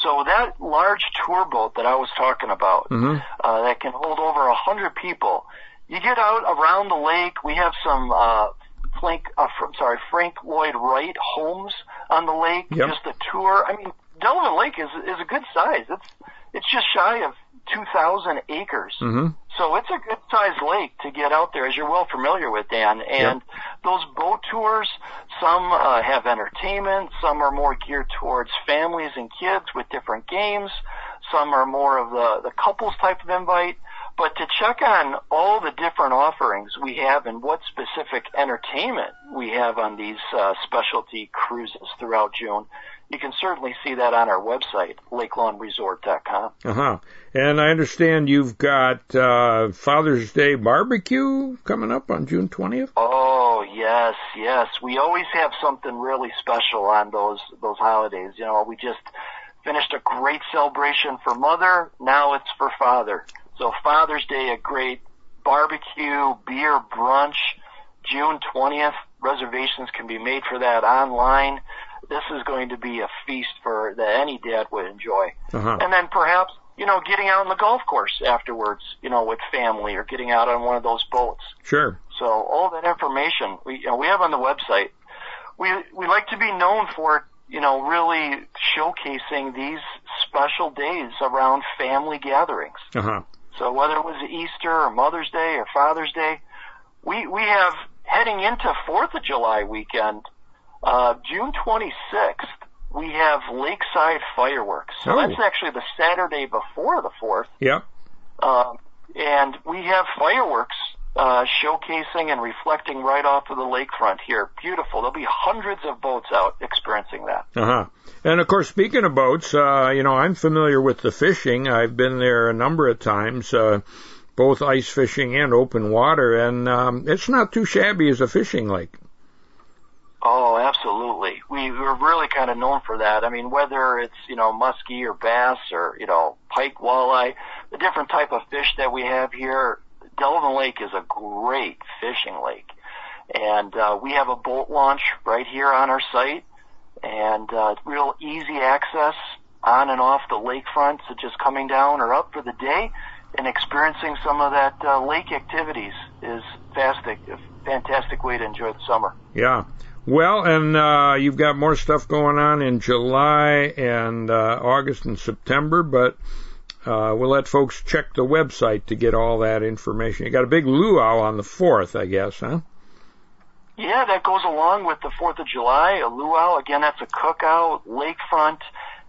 So that large tour boat that I was talking about, Mm-hmm. uh, that can hold over a hundred people. You get out around the lake. We have some uh, Frank, uh, fr- sorry, Frank Lloyd Wright homes on the lake. Yep. Just a tour. I mean, Delavan Lake is is a good size. It's it's just shy of two thousand acres. Mm-hmm. So it's a good sized lake to get out there, as you're well familiar with, Dan. And those boat tours, some uh, have entertainment, some are more geared towards families and kids with different games, some are more of the, the couples type of invite. But to check on all the different offerings we have and what specific entertainment we have on these uh, specialty cruises throughout June, you can certainly see that on our website, lakelawnresort.com. Uh huh. And I understand you've got uh, Father's Day barbecue coming up on June twentieth. Oh yes, yes. We always have something really special on those those holidays. You know, we just finished a great celebration for Mother. Now it's for Father. So Father's Day, a great barbecue, beer brunch. June twentieth. Reservations can be made for that online. This is going to be a feast for that any dad would enjoy. Uh-huh. And then perhaps, you know, getting out on the golf course afterwards, you know, with family or getting out on one of those boats. Sure. So all that information we you know, we have on the website. We we like to be known for you know really showcasing these special days around family gatherings. Uh huh. So whether it was Easter or Mother's Day or Father's Day, we we have heading into Fourth of July weekend, uh, June 26th. We have Lakeside fireworks. So Oh. that's actually the Saturday before the Fourth. Yeah. Um, and we have fireworks uh, showcasing and reflecting right off of the lakefront here. Beautiful. There'll be hundreds of boats out experiencing that. Uh huh. And of course, speaking of boats, uh, you know, I'm familiar with the fishing. I've been there a number of times, uh, both ice fishing and open water, and um, it's not too shabby as a fishing lake. Oh, absolutely. We, we're really kind of known for that. I mean, whether it's, you know, muskie or bass or, you know, pike, walleye, the different type of fish that we have here, Delavan Lake is a great fishing lake. And, uh, we have a boat launch right here on our site and, uh, real easy access on and off the lakefront. So just coming down or up for the day and experiencing some of that, uh, lake activities is fantastic, fantastic way to enjoy the summer. Yeah. Well, and uh, you've got more stuff going on in July and uh, August and September, but uh, we'll let folks check the website to get all that information. You got a big luau on the fourth, I guess, huh? Yeah, that goes along with the Fourth of July, a luau. Again, that's a cookout, lakefront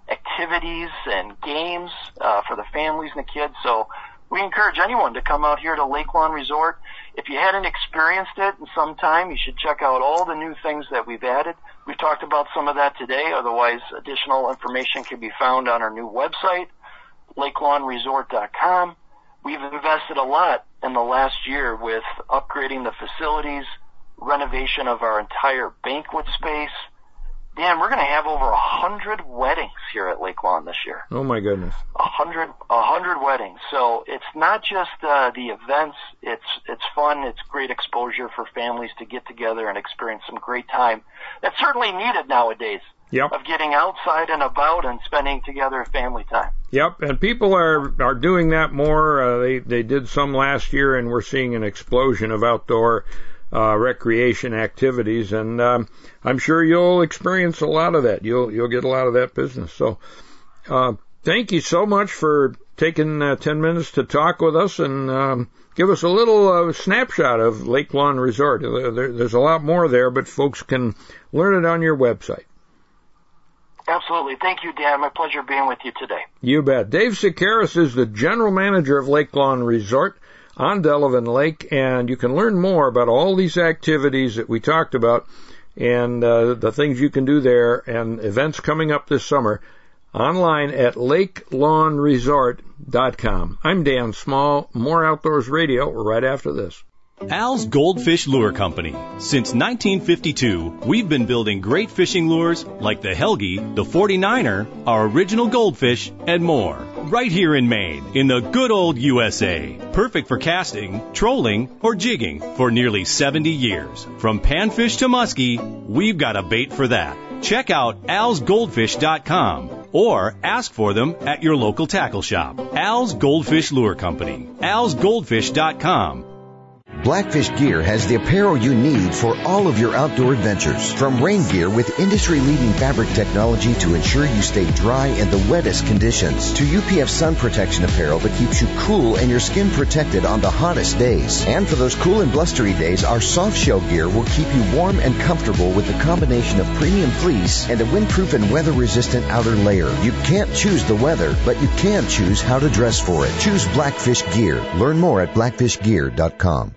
activities and games uh, for the families and the kids. So we encourage anyone to come out here to Lake Lawn Resort. If you hadn't experienced it in some time, you should check out all the new things that we've added. We've talked about some of that today. Otherwise, additional information can be found on our new website, lakelawnresort.com. We've invested a lot in the last year with upgrading the facilities, renovation of our entire banquet space. Dan, we're going to have over a hundred weddings here at Lake Lawn this year. Oh my goodness. A hundred, a hundred weddings. So it's not just uh, the events. It's it's fun. It's great exposure for families to get together and experience some great time. That's certainly needed nowadays. Yep. Of getting outside and about and spending together family time. Yep, and people are are doing that more. Uh, they they did some last year, and we're seeing an explosion of outdoor uh, recreation activities, and um, I'm sure you'll experience a lot of that. You'll you'll get a lot of that business. So, uh, thank you so much for taking uh, ten minutes to talk with us and um, give us a little uh, snapshot of Lake Lawn Resort. There, there's a lot more there, but folks can learn it on your website. Absolutely. Thank you, Dan. My pleasure being with you today. You bet. Dave Shekeres is the general manager of Lake Lawn Resort on Delavan Lake, and you can learn more about all these activities that we talked about and uh, the things you can do there and events coming up this summer online at lakelawnresort.com. I'm Dan Small, more Outdoors Radio right after this. Al's Goldfish Lure Company. Since 1952, we've been building great fishing lures like the Helgi, the 49er, our original goldfish, and more. Right here in Maine, in the good old USA. Perfect for casting, trolling, or jigging for nearly 70 years. From panfish to muskie, we've got a bait for that. Check out alsgoldfish.com or ask for them at your local tackle shop. Al's Goldfish Lure Company. alsgoldfish.com Blackfish Gear has the apparel you need for all of your outdoor adventures. From rain gear with industry-leading fabric technology to ensure you stay dry in the wettest conditions, to UPF sun protection apparel that keeps you cool and your skin protected on the hottest days. And for those cool and blustery days, our soft shell gear will keep you warm and comfortable with the combination of premium fleece and a windproof and weather-resistant outer layer. You can't choose the weather, but you can choose how to dress for it. Choose Blackfish Gear. Learn more at blackfishgear.com.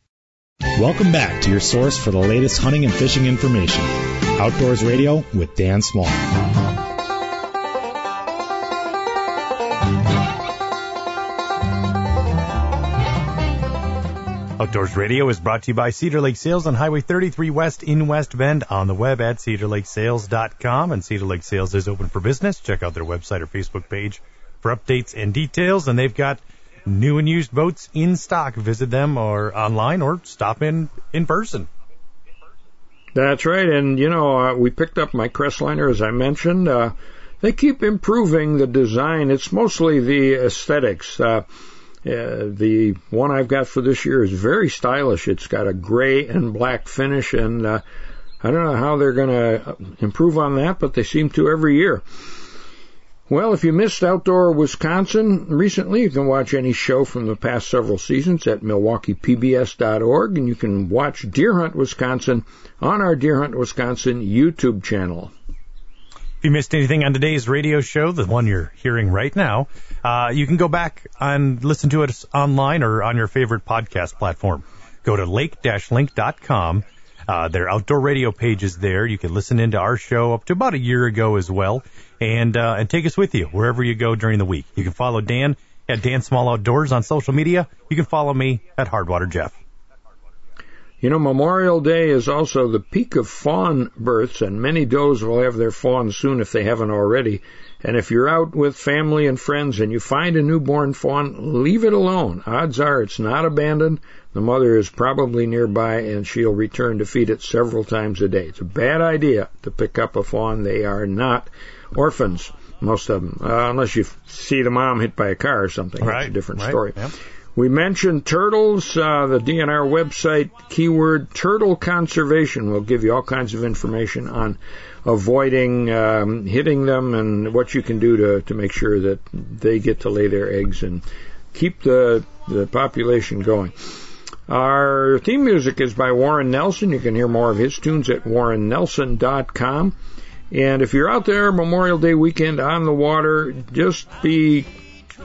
Welcome back to your source for the latest hunting and fishing information. Outdoors Radio with Dan Small. Outdoors Radio is brought to you by Cedar Lake Sales on Highway 33 West in West Bend on the web at cedarlakesales.com. And Cedar Lake Sales is open for business. Check out their website or Facebook page for updates and details. And they've got new and used boats in stock. Visit them or online or stop in in person. That's right. And, you know, uh, we picked up my Crestliner, as I mentioned. Uh, they keep improving the design. It's mostly the aesthetics. Uh, uh, the one I've got for this year is very stylish. It's got a gray and black finish, and uh, I don't know how they're going to improve on that, but they seem to every year. Well, if you missed Outdoor Wisconsin recently, you can watch any show from the past several seasons at MilwaukeePBS.org, and you can watch Deer Hunt Wisconsin on our Deer Hunt Wisconsin YouTube channel. If you missed anything on today's radio show, the one you're hearing right now, uh, you can go back and listen to it online or on your favorite podcast platform. Go to lake-link.com. Uh, their outdoor radio page is there. You can listen into our show up to about a year ago as well, and uh, and take us with you wherever you go during the week. You can follow Dan at Dan Small Outdoors on social media. You can follow me at Hardwater Jeff. You know, Memorial Day is also the peak of fawn births, and many does will have their fawns soon if they haven't already. And if you're out with family and friends and you find a newborn fawn, leave it alone. Odds are it's not abandoned. The mother is probably nearby and she'll return to feed it several times a day. It's a bad idea to pick up a fawn. They are not orphans, most of them, uh, unless you see the mom hit by a car or something. Right. That's a different right. story. Yep. We mentioned turtles. Uh, the DNR website keyword turtle conservation will give you all kinds of information on avoiding um, hitting them and what you can do to, to make sure that they get to lay their eggs and keep the, the population going. Our theme music is by Warren Nelson. You can hear more of his tunes at warrennelson.com. And if you're out there Memorial Day weekend on the water, just be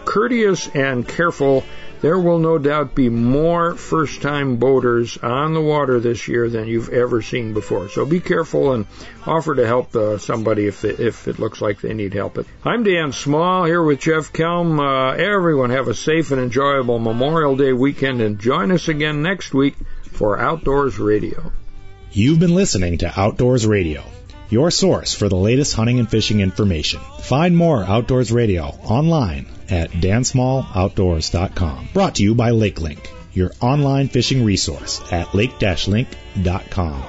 courteous and careful there will no doubt be more first time boaters on the water this year than you've ever seen before. So be careful and offer to help uh, somebody if it, if it looks like they need help. I'm Dan Small here with Jeff Kelm. Uh, everyone have a safe and enjoyable Memorial Day weekend and join us again next week for Outdoors Radio. You've been listening to Outdoors Radio, your source for the latest hunting and fishing information. Find more Outdoors Radio online at dansmalloutdoors.com. Brought to you by LakeLink, your online fishing resource at lake-link.com.